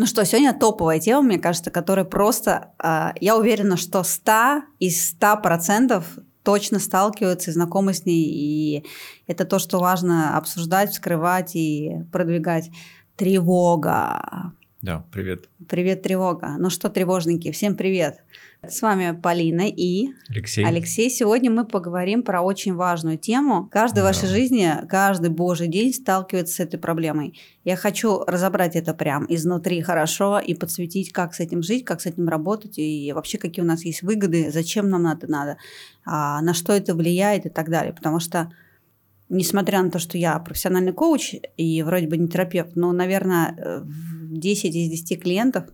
Ну что, сегодня топовая тема, мне кажется, которая просто, э, я уверена, что 100 из 100 процентов точно сталкиваются и знакомы с ней, и это то, что важно обсуждать, вскрывать и продвигать. Тревога. Да, привет. Привет, тревога. Ну что, тревожники, всем привет. С вами Полина и Алексей. Алексей. Сегодня мы поговорим про очень важную тему. Каждый да. в вашей жизни, каждый божий день сталкивается с этой проблемой. Я хочу разобрать это прям изнутри хорошо и подсветить, как с этим жить, как с этим работать и вообще какие у нас есть выгоды, зачем нам это надо, а, на что это влияет и так далее. Потому что несмотря на то, что я профессиональный коуч и вроде бы не терапевт, но, наверное, 10 из 10 клиентов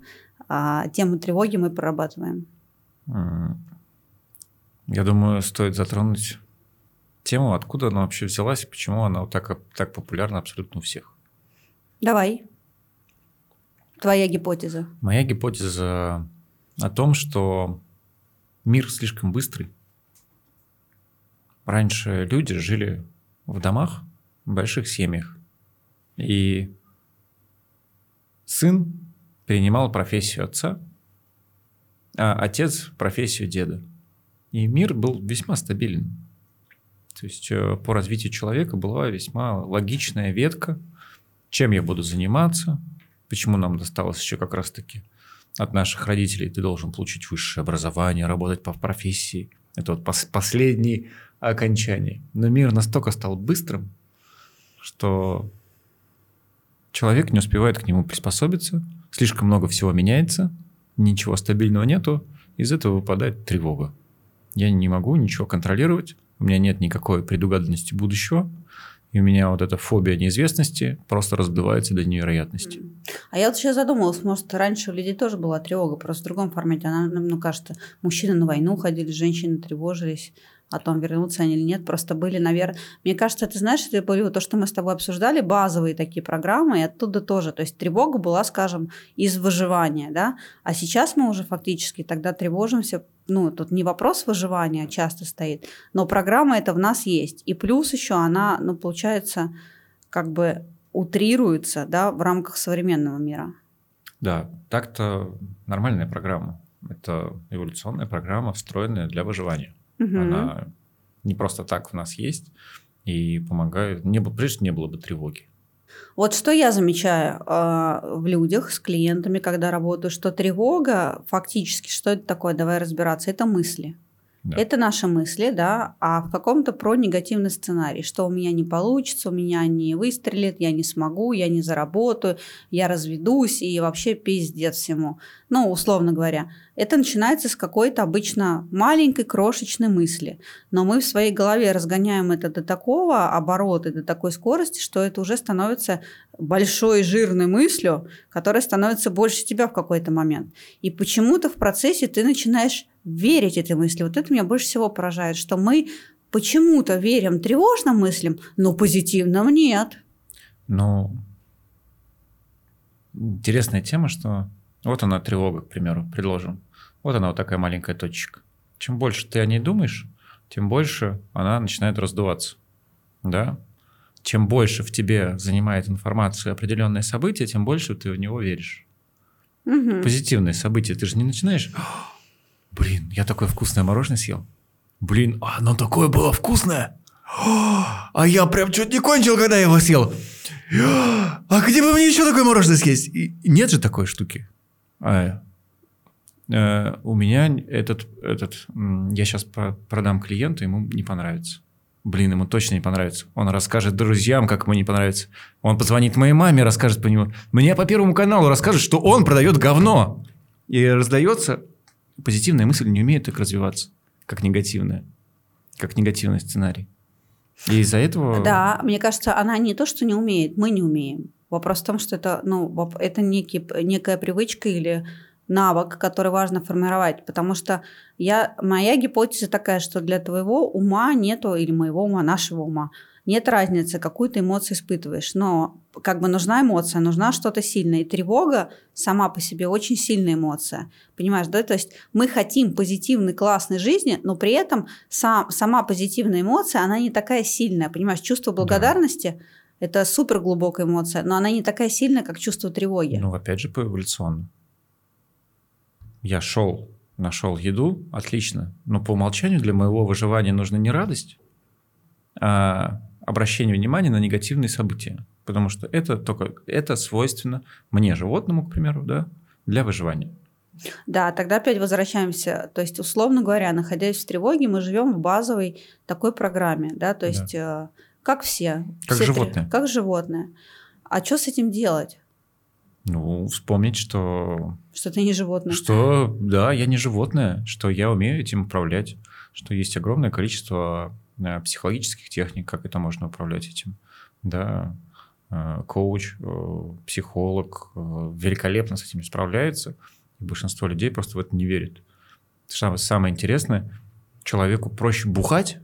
а, тему тревоги мы прорабатываем. Я думаю, стоит затронуть тему, откуда она вообще взялась и почему она вот так, так популярна абсолютно у всех. Давай. Твоя гипотеза. Моя гипотеза о том, что мир слишком быстрый. Раньше люди жили в домах, в больших семьях. И сын перенимал профессию отца – а отец профессию деда. И мир был весьма стабилен. То есть э, по развитию человека была весьма логичная ветка, чем я буду заниматься, почему нам досталось еще как раз-таки от наших родителей, ты должен получить высшее образование, работать по профессии. Это вот пос- последнее окончание. Но мир настолько стал быстрым, что человек не успевает к нему приспособиться, слишком много всего меняется – ничего стабильного нету, из этого выпадает тревога. Я не могу ничего контролировать, у меня нет никакой предугаданности будущего, и у меня вот эта фобия неизвестности просто раздувается до невероятности. А я вот сейчас задумалась, может, раньше у людей тоже была тревога, просто в другом формате. Она, ну, кажется, мужчины на войну ходили, женщины тревожились о том, вернутся они или нет. Просто были, наверное... Мне кажется, ты знаешь, это было то, что мы с тобой обсуждали, базовые такие программы, и оттуда тоже. То есть тревога была, скажем, из выживания, да? А сейчас мы уже фактически тогда тревожимся ну, тут не вопрос выживания часто стоит, но программа это в нас есть. И плюс еще она, ну, получается, как бы утрируется, да, в рамках современного мира. Да, так-то нормальная программа. Это эволюционная программа, встроенная для выживания. Угу. Она не просто так в нас есть и помогает. Не, прежде не было бы тревоги. Вот что я замечаю э, в людях с клиентами, когда работаю, что тревога фактически, что это такое, давай разбираться, это мысли. Да. Это наши мысли, да, а в каком-то про негативный сценарий, что у меня не получится, у меня не выстрелит, я не смогу, я не заработаю, я разведусь и вообще пиздец всему. Ну, условно говоря, это начинается с какой-то обычно маленькой крошечной мысли, но мы в своей голове разгоняем это до такого оборота, до такой скорости, что это уже становится большой жирной мыслью, которая становится больше тебя в какой-то момент. И почему-то в процессе ты начинаешь верить этой мысли. Вот это меня больше всего поражает, что мы почему-то верим тревожным мыслям, но позитивным нет. Ну, интересная тема, что вот она тревога, к примеру, предложим. Вот она вот такая маленькая точечка. Чем больше ты о ней думаешь, тем больше она начинает раздуваться. Да? Чем больше в тебе занимает информацию определенное событие, тем больше ты в него веришь. Угу. Позитивное событие. Ты же не начинаешь Блин, я такое вкусное мороженое съел. Блин, оно такое было вкусное. А я прям чуть не кончил, когда его съел. А где бы мне еще такое мороженое съесть? И нет же такой штуки. А, э, у меня этот, этот, я сейчас продам клиенту, ему не понравится. Блин, ему точно не понравится. Он расскажет друзьям, как ему не понравится. Он позвонит моей маме, расскажет по нему. Мне по Первому каналу расскажет, что он продает говно. И раздается позитивная мысль не умеет так развиваться, как негативная, как негативный сценарий. И из-за этого... Да, мне кажется, она не то, что не умеет, мы не умеем. Вопрос в том, что это, ну, это некий, некая привычка или навык, который важно формировать, потому что я, моя гипотеза такая, что для твоего ума нету, или моего ума, нашего ума, нет разницы, какую ты эмоцию испытываешь, но как бы нужна эмоция, нужна что-то сильное. И тревога сама по себе очень сильная эмоция. Понимаешь, да? То есть мы хотим позитивной, классной жизни, но при этом сам, сама позитивная эмоция, она не такая сильная. Понимаешь, чувство благодарности, Это супер глубокая эмоция, но она не такая сильная, как чувство тревоги. Ну, опять же, по эволюционно. Я шел, нашел еду, отлично. Но по умолчанию для моего выживания нужна не радость, а обращение внимания на негативные события. Потому что это только это свойственно мне, животному, к примеру, да, для выживания. Да, тогда опять возвращаемся. То есть, условно говоря, находясь в тревоге, мы живем в базовой такой программе, да, то есть, да. Э, как все. Как все животные. Три, как животные. А что с этим делать? Ну, вспомнить, что... Что ты не животное. Что, да, я не животное, что я умею этим управлять, что есть огромное количество э, психологических техник, как это можно управлять этим. Да, э, коуч, психолог великолепно с этим справляется – и большинство людей просто в это не верит. Самое, самое интересное, человеку проще бухать,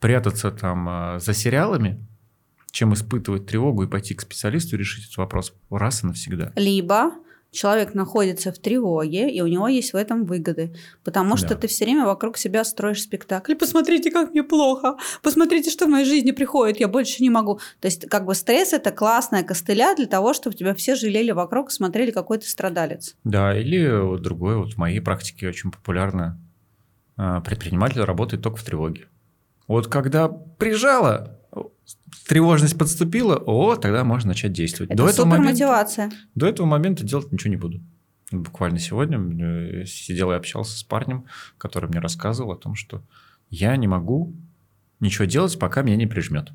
прятаться там за сериалами, чем испытывать тревогу и пойти к специалисту и решить этот вопрос раз и навсегда. Либо человек находится в тревоге, и у него есть в этом выгоды. Потому что да. ты все время вокруг себя строишь спектакль. Посмотрите, как мне плохо. Посмотрите, что в моей жизни приходит. Я больше не могу. То есть, как бы стресс это классная костыля для того, чтобы тебя все жалели вокруг и смотрели, какой ты страдалец. Да, или вот другое, вот в моей практике очень популярно. А, предприниматель работает только в тревоге. Вот когда прижало, тревожность подступила, о, тогда можно начать действовать. Это до этого мотивация. До этого момента делать ничего не буду. Буквально сегодня э, сидел и общался с парнем, который мне рассказывал о том, что я не могу ничего делать, пока меня не прижмет.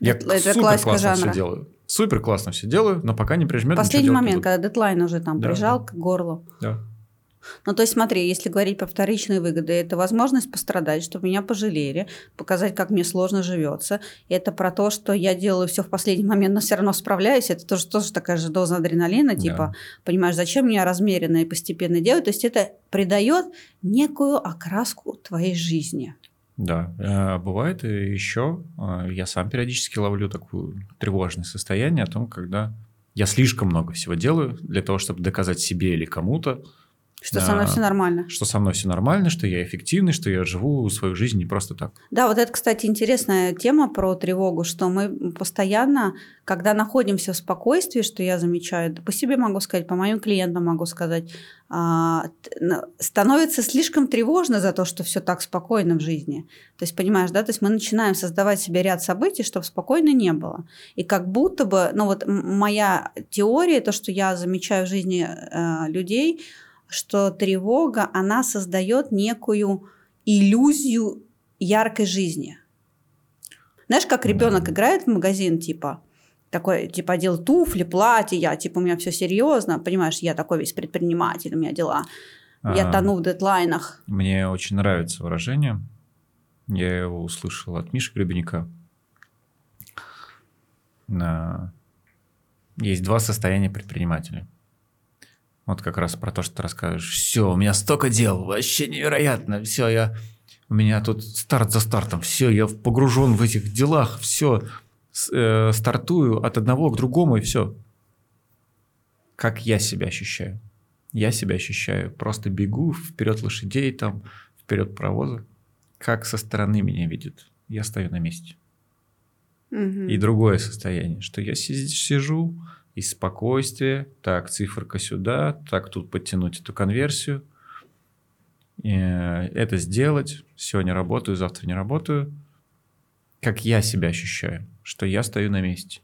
Я это супер классно жанра. все делаю. Супер классно все делаю, но пока не прижмет. Последний момент, когда дедлайн уже там да, прижал к горлу. Да. Ну, то есть, смотри, если говорить про вторичные выгоды, это возможность пострадать, чтобы меня пожалели, показать, как мне сложно живется. Это про то, что я делаю все в последний момент, но все равно справляюсь. Это тоже, тоже такая же доза адреналина, типа, да. понимаешь, зачем мне размеренно и постепенно делать. То есть, это придает некую окраску твоей жизни. Да, э, бывает и еще, э, я сам периодически ловлю такое тревожное состояние о том, когда я слишком много всего делаю для того, чтобы доказать себе или кому-то, что со мной все нормально. Что со мной все нормально, что я эффективный, что я живу свою жизнь не просто так. Да, вот это, кстати, интересная тема про тревогу, что мы постоянно, когда находимся в спокойствии, что я замечаю, по себе могу сказать, по моим клиентам могу сказать, а, становится слишком тревожно за то, что все так спокойно в жизни. То есть, понимаешь, да, то есть мы начинаем создавать себе ряд событий, чтобы спокойно не было. И как будто бы, ну вот моя теория, то, что я замечаю в жизни э, людей, что тревога, она создает некую иллюзию яркой жизни. Знаешь, как ребенок играет в магазин, типа, такой, типа, одел туфли, платье, я, типа, у меня все серьезно, понимаешь, я такой весь предприниматель, у меня дела. Я а, тону в дедлайнах. Мне очень нравится выражение. Я его услышал от Миши Гребенника. Есть два состояния предпринимателя. Вот как раз про то, что ты рассказываешь. Все, у меня столько дел, вообще невероятно. Все, я... У меня тут старт за стартом. Все, я погружен в этих делах. Все, э, стартую от одного к другому и все. Как я себя ощущаю? Я себя ощущаю. Просто бегу вперед лошадей, там, вперед паровоза. Как со стороны меня видят? Я стою на месте. Угу. И другое состояние, что я сижу, из спокойствия. Так, циферка сюда, так тут подтянуть эту конверсию. И э, это сделать. Сегодня работаю, завтра не работаю. Как я себя ощущаю, что я стою на месте.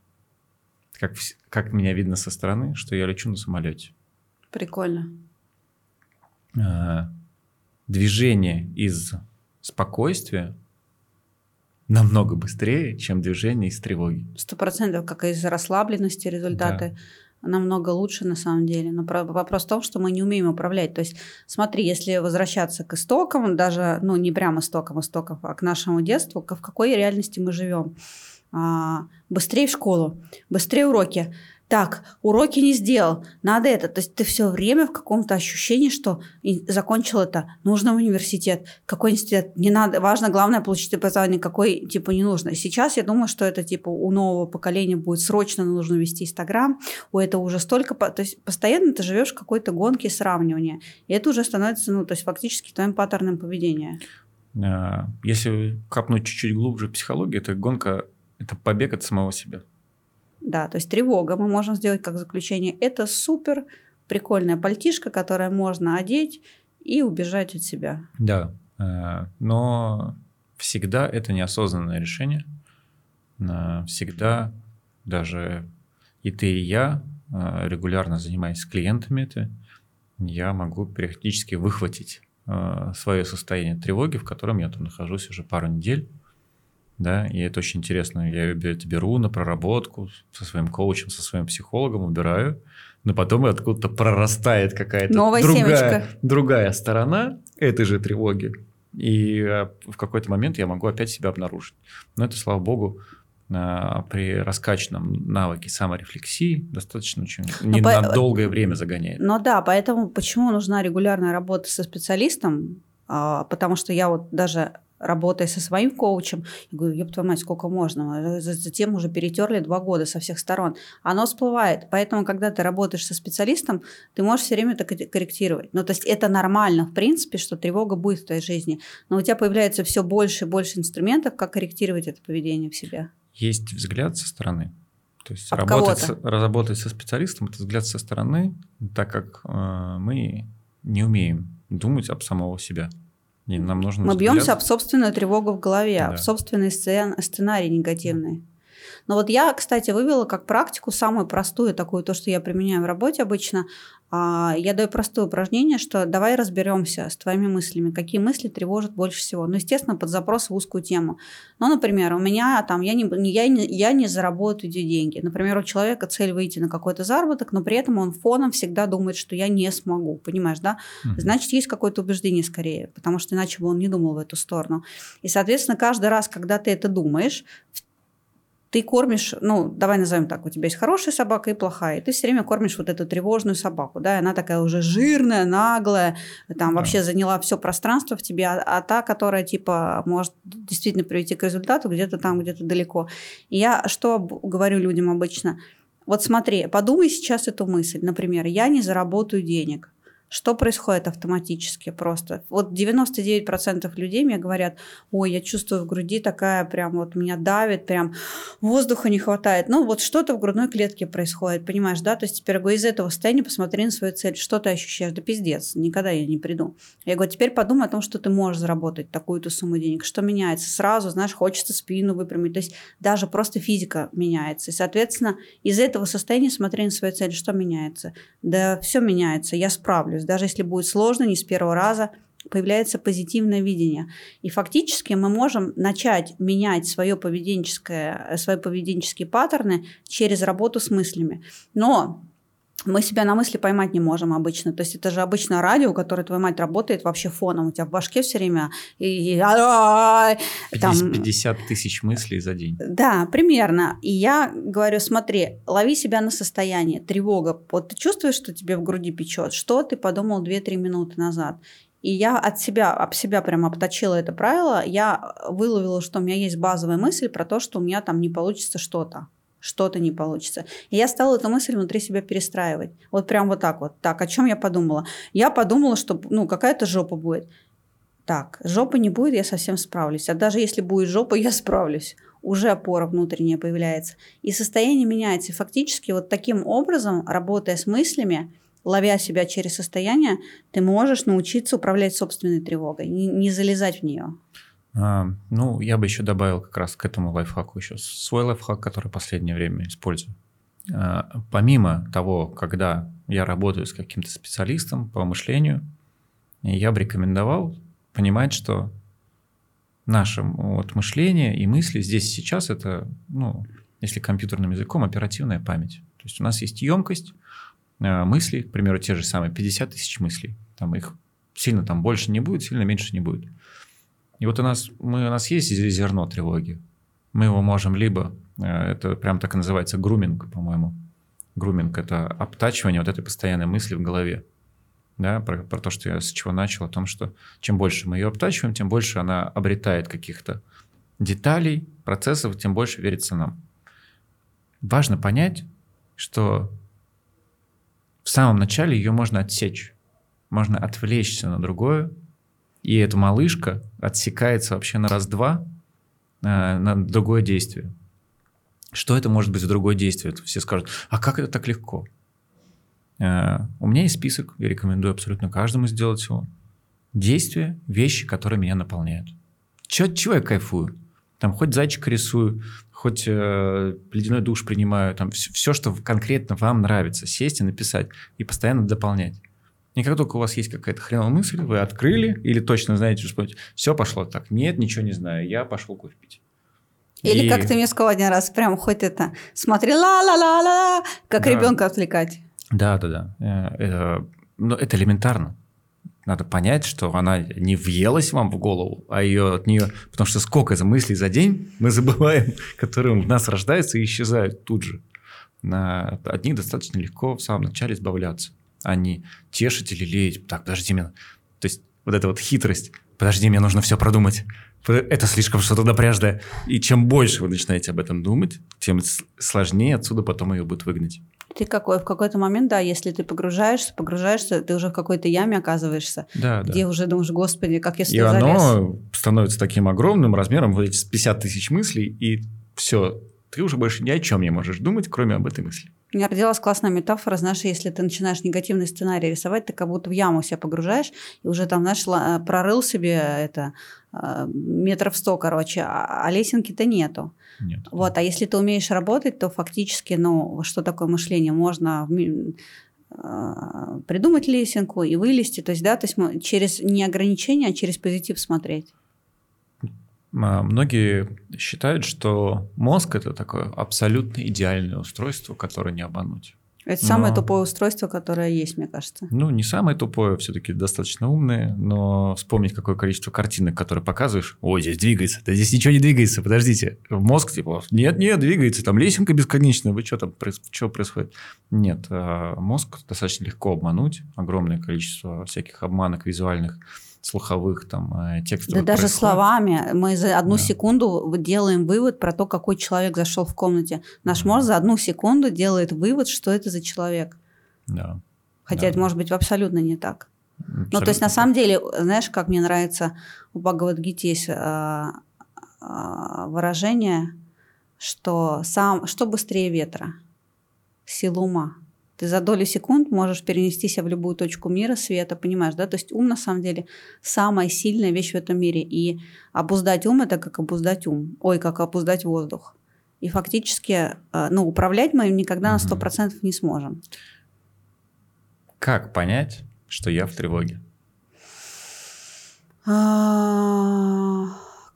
Как, как меня видно со стороны, что я лечу на самолете. Прикольно. А, движение из спокойствия намного быстрее, чем движение из тревоги. Сто процентов, как из расслабленности результаты. Да. намного лучше на самом деле. Но вопрос в том, что мы не умеем управлять. То есть, смотри, если возвращаться к истокам, даже, ну, не прямо истокам истоков, а к нашему детству, в какой реальности мы живем? А, быстрее в школу, быстрее уроки так, уроки не сделал, надо это. То есть ты все время в каком-то ощущении, что закончил это, нужно в университет, какой институт, не надо, важно, главное получить образование, какой типа не нужно. Сейчас я думаю, что это типа у нового поколения будет срочно нужно вести Инстаграм, у этого уже столько, то есть постоянно ты живешь в какой-то гонке сравнивания, и это уже становится, ну, то есть фактически твоим паттерном поведения. А, если копнуть чуть-чуть глубже психологию, это гонка Это побег от самого себя. Да, то есть тревога мы можем сделать как заключение. Это супер прикольная пальтишка, которую можно одеть и убежать от себя. Да, э, но всегда это неосознанное решение. Всегда даже и ты, и я, э, регулярно занимаясь с клиентами, это, я могу периодически выхватить э, свое состояние тревоги, в котором я там нахожусь уже пару недель, да, и это очень интересно. Я это беру на проработку со своим коучем, со своим психологом, убираю, но потом откуда-то прорастает какая-то Новая другая, другая сторона этой же тревоги, и э, в какой-то момент я могу опять себя обнаружить. Но это, слава богу, при раскачанном навыке саморефлексии достаточно очень ну, не по... на долгое время загоняет. Ну да, поэтому почему нужна регулярная работа со специалистом? А, потому что я вот даже работая со своим коучем, я говорю, ёб твою мать, сколько можно? Затем уже перетерли два года со всех сторон. Оно всплывает. Поэтому, когда ты работаешь со специалистом, ты можешь все время это корректировать. Ну, то есть это нормально, в принципе, что тревога будет в твоей жизни. Но у тебя появляется все больше и больше инструментов, как корректировать это поведение в себе есть взгляд со стороны. То есть работать, с, работать со специалистом это взгляд со стороны, так как э, мы не умеем думать об самого себя. И нам нужно мы взгляд... бьемся об собственную тревогу в голове, да. об собственный сцен, сценарий негативный. Но вот я, кстати, вывела как практику самую простую, такую, то, что я применяю в работе обычно. А, я даю простое упражнение, что давай разберемся с твоими мыслями, какие мысли тревожат больше всего. Ну, естественно, под запрос в узкую тему. Ну, например, у меня там, я не, я не, я не заработаю деньги. Например, у человека цель выйти на какой-то заработок, но при этом он фоном всегда думает, что я не смогу, понимаешь, да? Значит, есть какое-то убеждение скорее, потому что иначе бы он не думал в эту сторону. И, соответственно, каждый раз, когда ты это думаешь, ты кормишь, ну, давай назовем так, у тебя есть хорошая собака и плохая, и ты все время кормишь вот эту тревожную собаку, да, и она такая уже жирная, наглая, там да. вообще заняла все пространство в тебе, а, а та, которая типа может действительно привести к результату где-то там, где-то далеко. И я что говорю людям обычно? Вот смотри, подумай сейчас эту мысль, например, я не заработаю денег, что происходит автоматически просто? Вот 99% людей мне говорят, ой, я чувствую в груди такая прям вот меня давит, прям воздуха не хватает. Ну вот что-то в грудной клетке происходит, понимаешь, да? То есть теперь говорю, из этого состояния посмотри на свою цель, что ты ощущаешь? Да пиздец, никогда я не приду. Я говорю, теперь подумай о том, что ты можешь заработать такую-то сумму денег. Что меняется? Сразу, знаешь, хочется спину выпрямить. То есть даже просто физика меняется. И, соответственно, из этого состояния смотри на свою цель, что меняется? Да все меняется, я справлюсь есть даже если будет сложно, не с первого раза, появляется позитивное видение. И фактически мы можем начать менять свое поведенческое, свои поведенческие паттерны через работу с мыслями. Но мы себя на мысли поймать не можем обычно. То есть это же обычно радио, которое твоя мать работает вообще фоном. У тебя в башке все время... И, 50, там, 50 тысяч мыслей за день. Да, примерно. И я говорю, смотри, лови себя на состояние, тревога. Вот ты чувствуешь, что тебе в груди печет? Что ты подумал 2-3 минуты назад? И я от себя, об себя прям обточила это правило. Я выловила, что у меня есть базовая мысль про то, что у меня там не получится что-то что-то не получится. И я стала эту мысль внутри себя перестраивать. Вот прям вот так вот. Так, о чем я подумала? Я подумала, что ну, какая-то жопа будет. Так, жопы не будет, я совсем справлюсь. А даже если будет жопа, я справлюсь. Уже опора внутренняя появляется. И состояние меняется. Фактически вот таким образом, работая с мыслями, ловя себя через состояние, ты можешь научиться управлять собственной тревогой, не, не залезать в нее. А, ну, я бы еще добавил как раз к этому лайфхаку еще свой лайфхак, который в последнее время использую. А, помимо того, когда я работаю с каким-то специалистом по мышлению, я бы рекомендовал понимать, что наше вот, мышление и мысли здесь и сейчас это, ну, если компьютерным языком, оперативная память. То есть у нас есть емкость э, мыслей, к примеру, те же самые 50 тысяч мыслей. Там их сильно там больше не будет, сильно меньше не будет. И вот у нас, мы, у нас есть зерно тревоги. Мы его можем либо, э, это прям так и называется, груминг, по-моему. Груминг – это обтачивание вот этой постоянной мысли в голове. Да, про, про то, что я с чего начал, о том, что чем больше мы ее обтачиваем, тем больше она обретает каких-то деталей, процессов, тем больше верится нам. Важно понять, что в самом начале ее можно отсечь, можно отвлечься на другое, и эта малышка отсекается вообще на раз-два э, на другое действие. Что это может быть за другое действие? Все скажут, а как это так легко? Э, у меня есть список, я рекомендую абсолютно каждому сделать его. Действия, вещи, которые меня наполняют. Чего, чего я кайфую? Там хоть зайчика рисую, хоть э, ледяной душ принимаю, там все, все, что конкретно вам нравится, сесть и написать, и постоянно дополнять. И как только у вас есть какая-то хреновая мысль, вы открыли или точно знаете, что все пошло так. Нет, ничего не знаю, я пошел кофе пить. Или и... как ты мне сказал один раз, прям хоть это, смотри, ла-ла-ла-ла, как да. ребенка отвлекать. Да, да, да. Э, это, ну, это элементарно. Надо понять, что она не въелась вам в голову, а ее от нее... Потому что сколько за мыслей за день мы забываем, которые в нас рождаются и исчезают тут же. На, от них достаточно легко в самом начале избавляться, а не тешить или леять. Так, подожди меня. То есть вот эта вот хитрость. Подожди, мне нужно все продумать. Это слишком что-то напряжное. И чем больше вы начинаете об этом думать, тем сложнее отсюда потом ее будет выгнать. Ты какой, в какой-то момент, да, если ты погружаешься, погружаешься, ты уже в какой-то яме оказываешься, да, где да. уже думаешь, господи, как я сюда И залез. оно становится таким огромным размером, вот эти 50 тысяч мыслей, и все, ты уже больше ни о чем не можешь думать, кроме об этой мысли. У меня родилась классная метафора, знаешь, если ты начинаешь негативный сценарий рисовать, ты как будто в яму себя погружаешь, и уже там, знаешь, э, прорыл себе это э, метров сто, короче, а, а лесенки-то нету. Нет. Вот, а если ты умеешь работать, то фактически, ну, что такое мышление? Можно э, придумать лесенку и вылезти, то есть, да, то есть через не ограничения, а через позитив смотреть. А, многие считают, что мозг это такое абсолютно идеальное устройство, которое не обмануть. Это но... самое тупое устройство, которое есть, мне кажется. Ну, не самое тупое, все-таки достаточно умное, но вспомнить, какое количество картинок, которые показываешь, ой, здесь двигается, да здесь ничего не двигается, подождите. Мозг типа, нет, нет, двигается, там лесенка бесконечная, вы что там, что происходит? Нет, а, мозг достаточно легко обмануть, огромное количество всяких обманок визуальных, слуховых там э, текстов. Да даже словами. Мы за одну да. секунду делаем вывод про то, какой человек зашел в комнате. Наш мозг за одну секунду делает вывод, что это за человек. Да. Хотя да. это может быть абсолютно не так. Абсолютно ну, то есть, на самом деле, знаешь, как мне нравится у Бхагавадгити есть а, а, выражение, что сам, что быстрее ветра? Сила ума. Ты за долю секунд можешь перенести себя в любую точку мира, света, понимаешь, да? То есть ум на самом деле самая сильная вещь в этом мире. И обуздать ум – это как обуздать ум. Ой, как обуздать воздух. И фактически, э, ну, управлять мы им никогда на 100% не сможем. Как понять, что я в тревоге?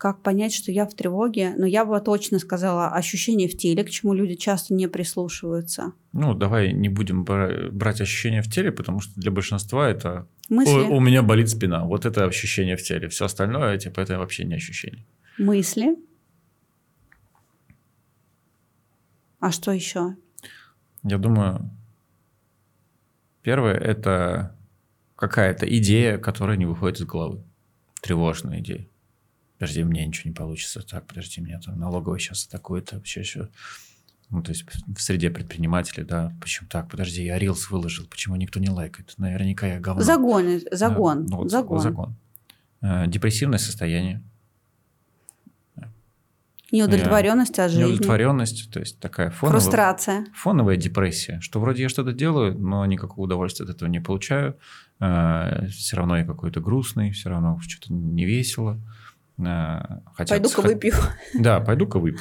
Как понять, что я в тревоге? Но я бы точно сказала ощущение в теле, к чему люди часто не прислушиваются. Ну, давай не будем брать ощущения в теле, потому что для большинства это Мысли. У, у меня болит спина. Вот это ощущение в теле. Все остальное, типа, это вообще не ощущение. Мысли. А что еще? Я думаю, первое это какая-то идея, которая не выходит из головы. Тревожная идея подожди, у меня ничего не получится, так, подожди, меня там налоговая сейчас атакует, вообще еще... Ну, то есть в среде предпринимателей, да, почему так, подожди, я рилс выложил, почему никто не лайкает? Наверняка я говно. Загон, загон, да, ну, вот, загон. загон. Э, депрессивное состояние. Неудовлетворенность от жизни. Неудовлетворенность, то есть такая фоновая... Фрустрация. Фоновая депрессия, что вроде я что-то делаю, но никакого удовольствия от этого не получаю. Э, все равно я какой-то грустный, все равно что-то не весело. Э, хотя, пойду-ка выпью. Да, пойду-ка выпью.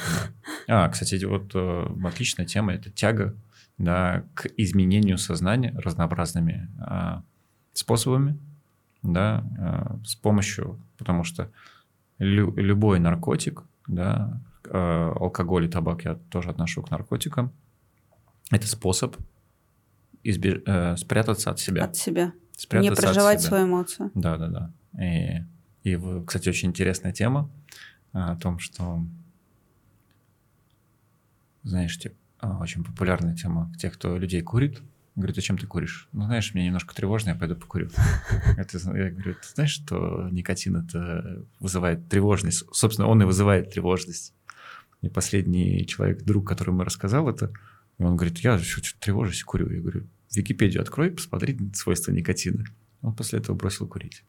Да. А, кстати, вот э, отличная тема – это тяга да, к изменению сознания разнообразными э, способами, да, э, с помощью, потому что лю, любой наркотик, да, э, алкоголь и табак я тоже отношу к наркотикам, это способ избеж... э, спрятаться от себя. От себя. Спрятаться Не проживать свою эмоцию. Да, да, да. И и, кстати, очень интересная тема а, о том, что, знаешь, типа, очень популярная тема тех, кто людей курит. Говорит, зачем ты куришь? Ну, знаешь, мне немножко тревожно, я пойду покурю. Это, я говорю, ты знаешь, что никотин это вызывает тревожность? Собственно, он и вызывает тревожность. И последний человек, друг, который мы рассказал это, он говорит, я что-то тревожусь курю. Я говорю, Википедию открой, посмотри свойства никотина. Он после этого бросил курить.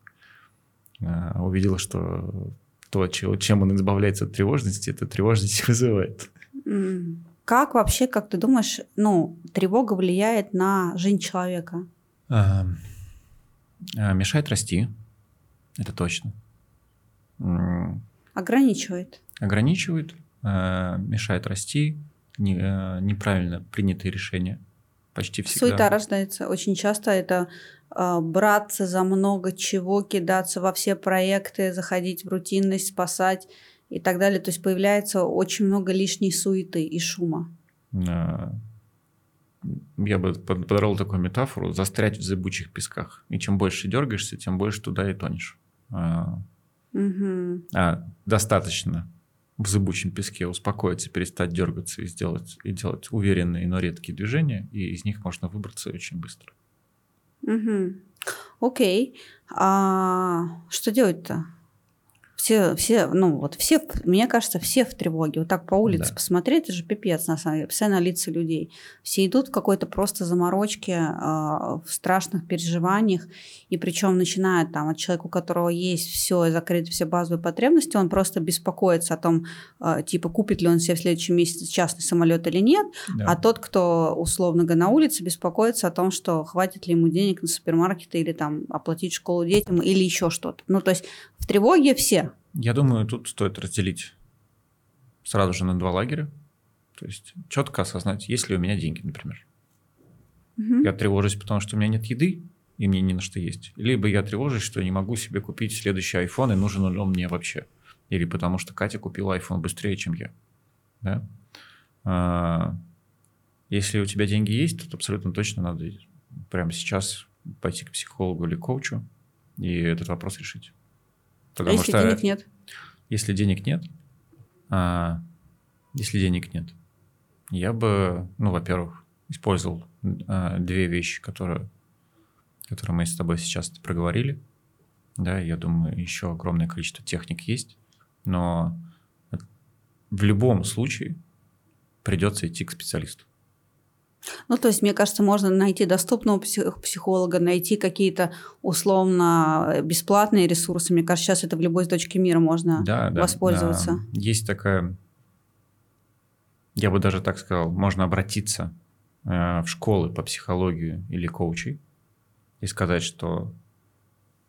А, увидела, что то, чем он избавляется от тревожности, это тревожность вызывает. Как вообще, как ты думаешь, ну, тревога влияет на жизнь человека? А, мешает расти, это точно. Ограничивает. Ограничивает, а, мешает расти, не, неправильно принятые решения. Почти всегда. Суета рождается. Очень часто это браться за много чего, кидаться во все проекты, заходить в рутинность, спасать и так далее. То есть появляется очень много лишней суеты и шума. Я бы подобрал такую метафору застрять в зыбучих песках. И чем больше дергаешься, тем больше туда и тонешь. А, угу. а достаточно в зыбучем песке успокоиться, перестать дергаться и сделать, и делать уверенные, но редкие движения, и из них можно выбраться очень быстро. Угу. Окей. А что делать-то? Все, все, ну вот все, мне кажется, все в тревоге. Вот так по улице да. посмотреть, это же пипец, на самом деле, постоянно лица людей. Все идут в какой-то просто заморочке, э, в страшных переживаниях, и причем начинает там от человека, у которого есть все, закрыты все базовые потребности, он просто беспокоится о том, э, типа, купит ли он себе в следующем месяце частный самолет или нет, да. а тот, кто условно говоря на улице, беспокоится о том, что хватит ли ему денег на супермаркеты или там оплатить школу детям или еще что-то. Ну, то есть в тревоге все. Я думаю, тут стоит разделить сразу же на два лагеря. То есть четко осознать, есть ли у меня деньги, например. Угу. Я тревожусь, потому что у меня нет еды, и мне не на что есть. Либо я тревожусь, что не могу себе купить следующий iPhone, и нужен он мне вообще. Или потому что Катя купила iPhone быстрее, чем я. Да? А, если у тебя деньги есть, то абсолютно точно надо прямо сейчас пойти к психологу или коучу и этот вопрос решить. Потому а если что, денег нет? Если денег нет, а, если денег нет, я бы, ну, во-первых, использовал а, две вещи, которые, которые мы с тобой сейчас проговорили. Да, я думаю, еще огромное количество техник есть, но в любом случае придется идти к специалисту. Ну, то есть, мне кажется, можно найти доступного психолога, найти какие-то условно бесплатные ресурсы. Мне кажется, сейчас это в любой точке мира можно да, воспользоваться. Да. Есть такая, я бы даже так сказал, можно обратиться э, в школы по психологии или коучей и сказать, что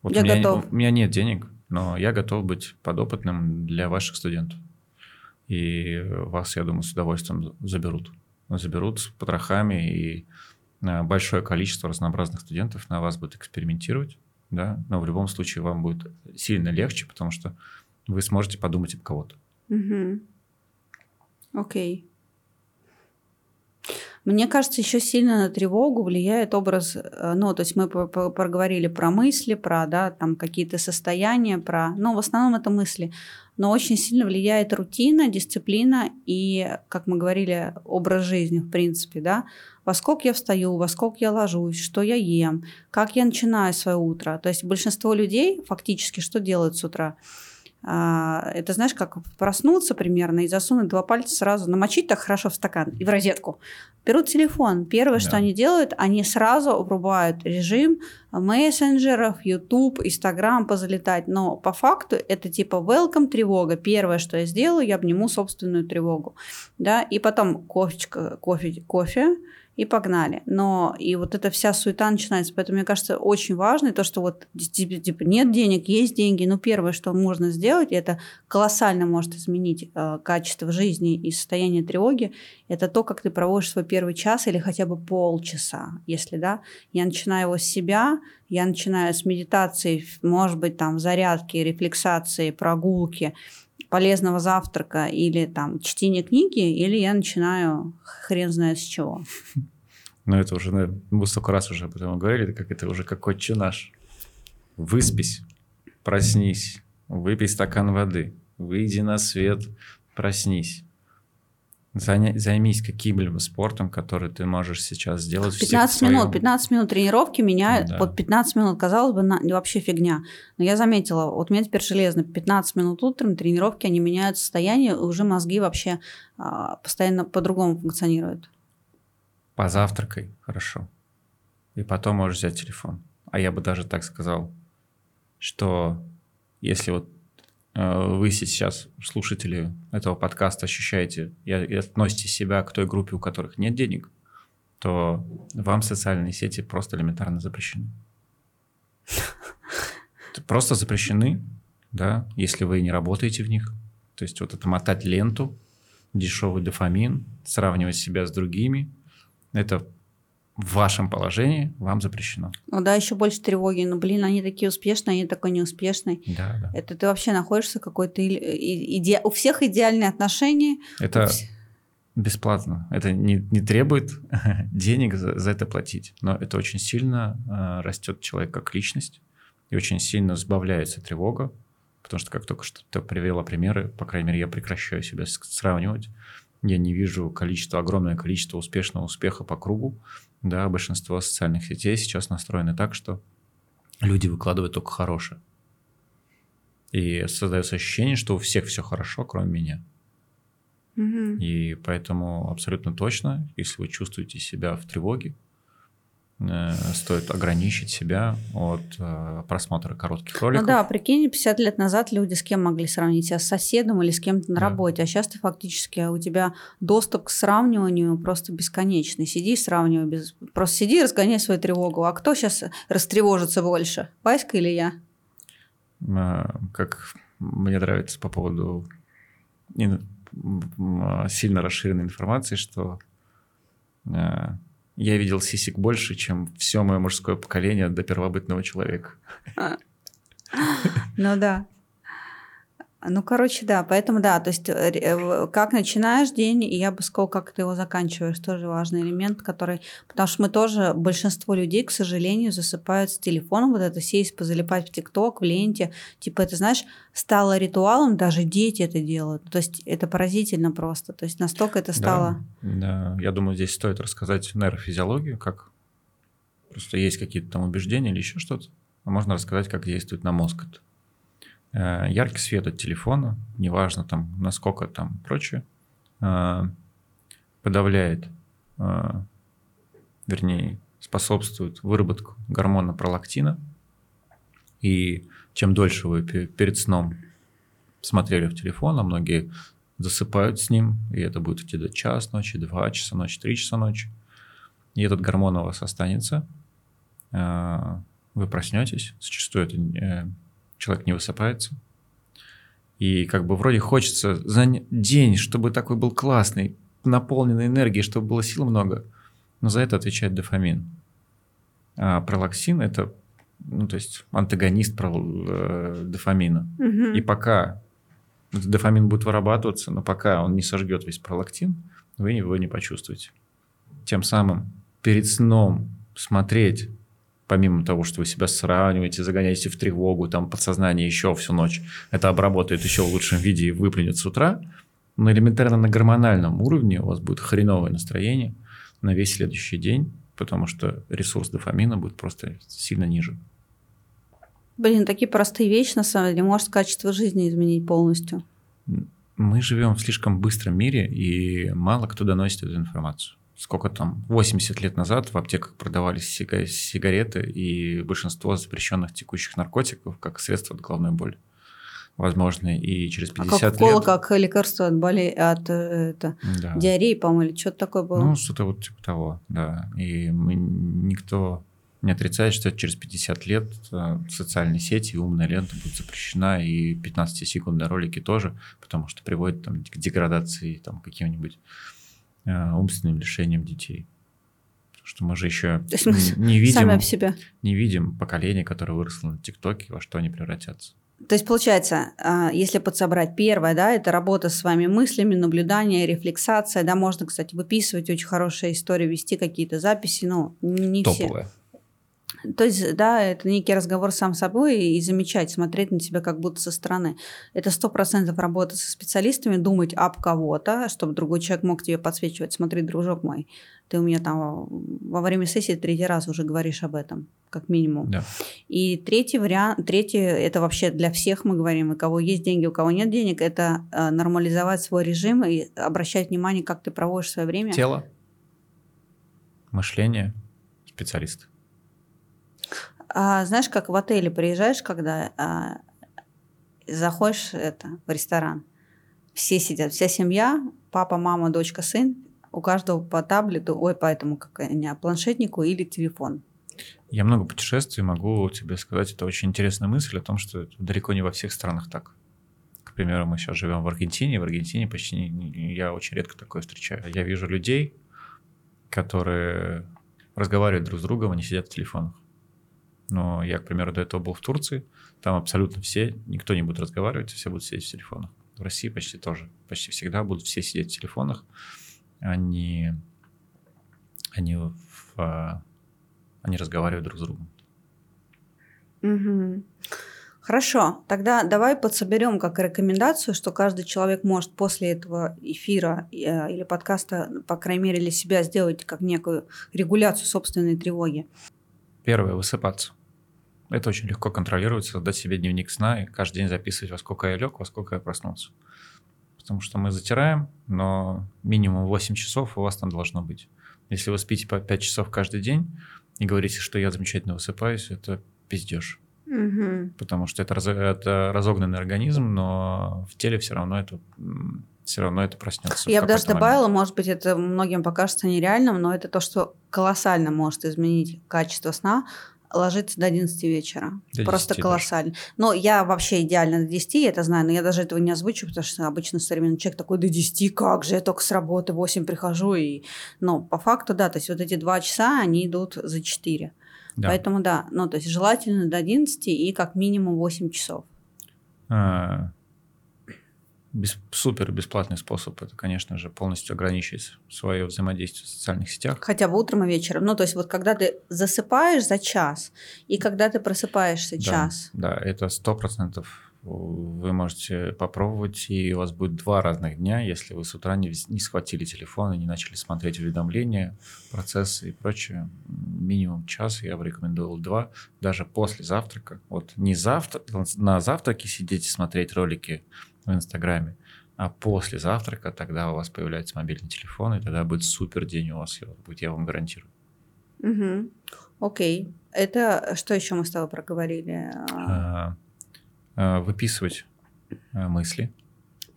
вот я у, меня, готов. у меня нет денег, но я готов быть подопытным для ваших студентов. И вас, я думаю, с удовольствием заберут заберут с потрохами, и э, большое количество разнообразных студентов на вас будет экспериментировать, да, но в любом случае вам будет сильно легче, потому что вы сможете подумать об кого-то. Угу. Окей. Мне кажется, еще сильно на тревогу влияет образ, э, ну, то есть мы проговорили про мысли, про, да, там какие-то состояния, про, ну, в основном это мысли, но очень сильно влияет рутина, дисциплина и, как мы говорили, образ жизни, в принципе, да, во сколько я встаю, во сколько я ложусь, что я ем, как я начинаю свое утро. То есть большинство людей фактически что делают с утра? А, это знаешь, как проснуться примерно и засунуть два пальца сразу, намочить так хорошо в стакан и в розетку. Берут телефон. Первое, да. что они делают, они сразу врубают режим мессенджеров, YouTube, Instagram позалетать. Но по факту это типа welcome тревога. Первое, что я сделаю, я обниму собственную тревогу. Да? И потом кофечка, кофе, кофе, и погнали. Но и вот эта вся суета начинается. Поэтому, мне кажется, очень важно то, что вот типа, нет денег, есть деньги. Но первое, что можно сделать, это колоссально может изменить э, качество жизни и состояние тревоги, это то, как ты проводишь свой первый час или хотя бы полчаса, если да. Я начинаю его с себя, я начинаю с медитации, может быть, там зарядки, рефлексации, прогулки, полезного завтрака или там чтение книги, или я начинаю хрен знает с чего. Ну, это уже, наверное, мы столько раз уже об этом говорили, как это уже как отче наш. Выспись, проснись, выпей стакан воды, выйди на свет, проснись. Займись каким-либо спортом, который ты можешь сейчас сделать. 15 минут, своем... 15 минут тренировки меняют. Да. Вот 15 минут, казалось бы, на... вообще фигня. Но я заметила, вот у меня теперь железно, 15 минут утром тренировки, они меняют состояние, уже мозги вообще а, постоянно по-другому функционируют. Позавтракай, хорошо. И потом можешь взять телефон. А я бы даже так сказал, что если вот вы сейчас, слушатели этого подкаста, ощущаете и относите себя к той группе, у которых нет денег, то вам социальные сети просто элементарно запрещены. Просто запрещены, да, если вы не работаете в них. То есть вот это мотать ленту, дешевый дофамин, сравнивать себя с другими, это в вашем положении вам запрещено. Ну да, еще больше тревоги. Ну, блин, они такие успешные, они такой неуспешный. Да, да. Это ты вообще находишься какой-то... Иде... У всех идеальные отношения. Это бесплатно. Это не, не требует денег за, за это платить. Но это очень сильно э, растет человек как личность. И очень сильно сбавляется тревога. Потому что, как только что ты привела примеры, по крайней мере, я прекращаю себя сравнивать. Я не вижу количество, огромное количество успешного успеха по кругу да, большинство социальных сетей сейчас настроены так, что люди выкладывают только хорошее. И создается ощущение, что у всех все хорошо, кроме меня. Угу. И поэтому абсолютно точно, если вы чувствуете себя в тревоге, стоит ограничить себя от э, просмотра коротких роликов. Ну да, прикинь, 50 лет назад люди с кем могли сравнить себя? С соседом или с кем-то на да. работе. А сейчас ты фактически, у тебя доступ к сравниванию просто бесконечный. Сиди и сравнивай. Без... Просто сиди и разгоняй свою тревогу. А кто сейчас растревожится больше? Васька или я? Э, как мне нравится по поводу сильно расширенной информации, что я видел сисек больше, чем все мое мужское поколение до первобытного человека. Ну да. Ну, короче, да, поэтому да, то есть э, э, как начинаешь день, и я бы сказала, как ты его заканчиваешь, тоже важный элемент, который, потому что мы тоже, большинство людей, к сожалению, засыпают с телефоном, вот это сесть, позалипать в ТикТок, в ленте, типа это, знаешь, стало ритуалом, даже дети это делают, то есть это поразительно просто, то есть настолько это стало... Да, да. я думаю, здесь стоит рассказать нейрофизиологию, как просто есть какие-то там убеждения или еще что-то, а можно рассказать, как действует на мозг это. Э, яркий свет от телефона, неважно там насколько там прочее, э, подавляет, э, вернее, способствует выработку гормона пролактина. И чем дольше вы перед сном смотрели в телефон, а многие засыпают с ним, и это будет где-то час ночи, два часа ночи, три часа ночи, и этот гормон у вас останется, вы проснетесь, зачастую это человек не высыпается. И как бы вроде хочется за день, чтобы такой был классный, наполненный энергией, чтобы было сил много, но за это отвечает дофамин. А пролаксин – это ну, то есть антагонист про, э, дофамина. Угу. И пока дофамин будет вырабатываться, но пока он не сожгет весь пролактин, вы его не почувствуете. Тем самым перед сном смотреть помимо того, что вы себя сравниваете, загоняете в тревогу, там подсознание еще всю ночь это обработает еще в лучшем виде и выплюнет с утра, но элементарно на гормональном уровне у вас будет хреновое настроение на весь следующий день, потому что ресурс дофамина будет просто сильно ниже. Блин, такие простые вещи, на самом деле, может качество жизни изменить полностью. Мы живем в слишком быстром мире, и мало кто доносит эту информацию сколько там, 80 лет назад в аптеках продавались сигареты и большинство запрещенных текущих наркотиков как средство от головной боли. Возможно, и через 50 а лет... как лекарство от боли, от э, это, да. диареи, по-моему, или что-то такое было? Ну, что-то вот типа того, да. И мы, никто не отрицает, что через 50 лет э, социальные сети и умная лента будет запрещена, и 15-секундные ролики тоже, потому что приводит там, к деградации там, каким-нибудь умственным лишением детей. Что мы же еще не видим, сами себя. не видим поколение, которое выросло на ТикТоке, во что они превратятся. То есть, получается, а, если подсобрать первое, да, это работа с вами мыслями, наблюдание, рефлексация, да, можно, кстати, выписывать очень хорошие истории, вести какие-то записи, но не Топовая. все. То есть, да, это некий разговор сам с собой и замечать, смотреть на себя как будто со стороны. Это сто процентов работа со специалистами, думать об кого-то, чтобы другой человек мог тебе подсвечивать. Смотри, дружок мой, ты у меня там во время сессии третий раз уже говоришь об этом, как минимум. Да. И третий вариант, третий, это вообще для всех мы говорим, у кого есть деньги, у кого нет денег, это э, нормализовать свой режим и обращать внимание, как ты проводишь свое время. Тело, мышление, специалист. А, знаешь, как в отеле приезжаешь, когда а, заходишь это, в ресторан, все сидят, вся семья, папа, мама, дочка, сын, у каждого по таблету, ой, по этому, как не, планшетнику или телефон. Я много путешествий, могу тебе сказать, это очень интересная мысль о том, что далеко не во всех странах так. К примеру, мы сейчас живем в Аргентине, в Аргентине почти не, я очень редко такое встречаю. Я вижу людей, которые разговаривают друг с другом, они сидят в телефонах. Но я, к примеру, до этого был в Турции, там абсолютно все, никто не будет разговаривать, все будут сидеть в телефонах. В России почти тоже, почти всегда будут все сидеть в телефонах, они, они, в, а, они разговаривают друг с другом. Угу. Хорошо, тогда давай подсоберем как рекомендацию, что каждый человек может после этого эфира э, или подкаста, по крайней мере, для себя сделать как некую регуляцию собственной тревоги. Первое – высыпаться. Это очень легко контролировать, создать себе дневник сна и каждый день записывать, во сколько я лег, во сколько я проснулся. Потому что мы затираем, но минимум 8 часов у вас там должно быть. Если вы спите по 5 часов каждый день и говорите, что я замечательно высыпаюсь, это пиздеж. Угу. Потому что это, раз, это разогнанный организм, но в теле все равно это все равно это проснется. Я бы даже добавила, момент. может быть, это многим покажется нереальным, но это то, что колоссально может изменить качество сна, ложиться до 11 вечера. До Просто колоссально. Даже. Но я вообще идеально до 10, я это знаю, но я даже этого не озвучу, потому что обычно современный человек такой, до 10, как же, я только с работы 8 прихожу. И... Но по факту, да, то есть вот эти 2 часа, они идут за 4. Да. Поэтому да, ну то есть желательно до 11 и как минимум 8 часов. А, без, супер бесплатный способ это, конечно же, полностью ограничить свое взаимодействие в социальных сетях. Хотя бы утром и вечером. Ну, то есть вот когда ты засыпаешь за час и когда ты просыпаешься да, час. Да, это сто процентов вы можете попробовать, и у вас будет два разных дня, если вы с утра не, не схватили телефон и не начали смотреть уведомления, процессы и прочее. Минимум час, я бы рекомендовал два, даже после завтрака. Вот не завтра, на завтраке сидеть и смотреть ролики в Инстаграме, а после завтрака тогда у вас появляется мобильный телефон, и тогда будет супер день у вас будет, я вам гарантирую. Угу. Окей. Это что еще мы с тобой проговорили? А, а, выписывать а, мысли,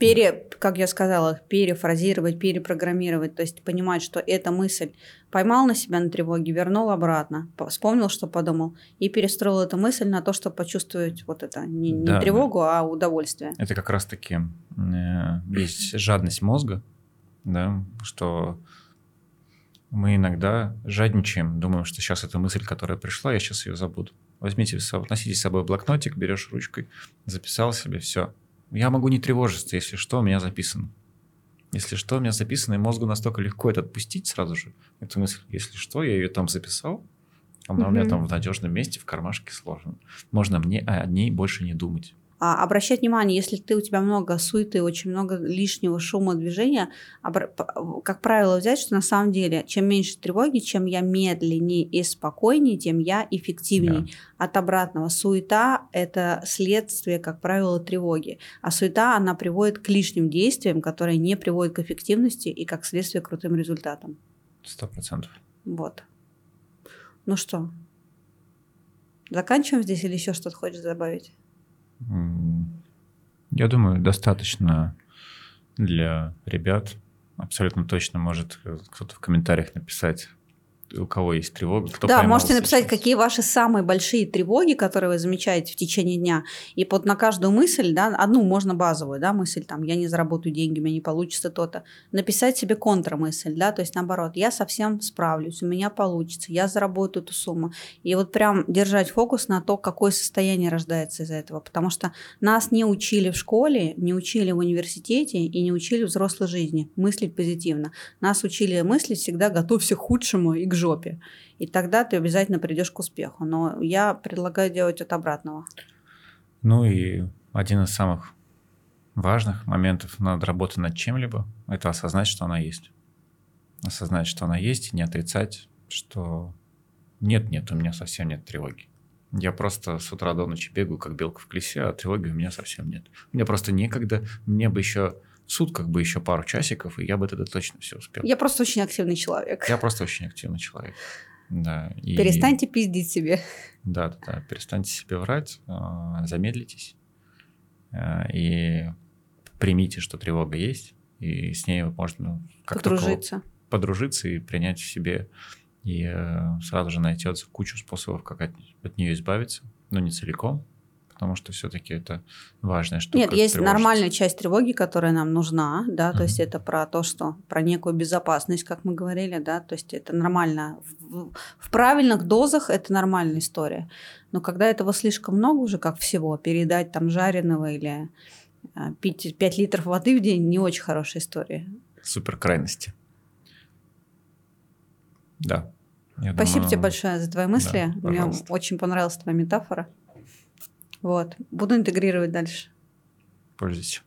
пере, как я сказала, перефразировать, перепрограммировать, то есть понимать, что эта мысль поймал на себя на тревоге, вернул обратно, вспомнил, что подумал, и перестроил эту мысль на то, чтобы почувствовать вот это, не, не да, тревогу, а удовольствие. Это как раз-таки э, есть жадность мозга, да, что мы иногда жадничаем, думаем, что сейчас эта мысль, которая пришла, я сейчас ее забуду. Возьмите, носите с собой блокнотик, берешь ручкой, записал себе, все, я могу не тревожиться, если что, у меня записано. Если что, у меня записано, и мозгу настолько легко это отпустить сразу же. Эту мысль, если что, я ее там записал, она mm-hmm. у меня там в надежном месте, в кармашке сложена. Можно мне о ней больше не думать. А, обращать внимание, если ты у тебя много суеты, очень много лишнего шума, движения, как правило, взять, что на самом деле, чем меньше тревоги, чем я медленнее и спокойнее, тем я эффективнее. Да. От обратного. Суета – это следствие, как правило, тревоги. А суета, она приводит к лишним действиям, которые не приводят к эффективности и, как следствие, к крутым результатам. Сто процентов. Вот. Ну что, заканчиваем здесь или еще что-то хочешь добавить? Я думаю, достаточно для ребят. Абсолютно точно может кто-то в комментариях написать, у кого есть тревога. Кто да, можете написать, сейчас. какие ваши самые большие тревоги, которые вы замечаете в течение дня. И под на каждую мысль, да, одну можно базовую, да, мысль, там, я не заработаю деньги, у меня не получится то-то. Написать себе контрамысль, да, то есть наоборот, я совсем справлюсь, у меня получится, я заработаю эту сумму. И вот прям держать фокус на то, какое состояние рождается из этого. Потому что нас не учили в школе, не учили в университете и не учили в взрослой жизни мыслить позитивно. Нас учили мыслить всегда готовься к худшему и к жопе. И тогда ты обязательно придешь к успеху. Но я предлагаю делать от обратного. Ну и один из самых важных моментов над работой над чем-либо – это осознать, что она есть. Осознать, что она есть, и не отрицать, что нет-нет, у меня совсем нет тревоги. Я просто с утра до ночи бегаю, как белка в колесе, а тревоги у меня совсем нет. Мне просто некогда, мне бы еще в сутках бы еще пару часиков, и я бы тогда точно все успел. Я просто очень активный человек. Я просто очень активный человек. Да, и... Перестаньте пиздить себе. Да, да, да. Перестаньте себе врать, а, замедлитесь э, и примите, что тревога есть, и с ней можно как подружиться. подружиться и принять в себе, и э, сразу же найдется кучу способов, как от, от нее избавиться, но не целиком, потому что все-таки это важная штука. Нет, есть нормальная часть тревоги, которая нам нужна, да, то uh-huh. есть это про то, что про некую безопасность, как мы говорили, да, то есть это нормально. В, в правильных дозах это нормальная история. Но когда этого слишком много уже, как всего, передать там жареного или а, пить 5 литров воды в день не очень хорошая история. Супер крайности. Да. Я Спасибо думаю... тебе большое за твои мысли. Да, Мне очень понравилась твоя метафора. Вот. Буду интегрировать дальше. Пользуйся.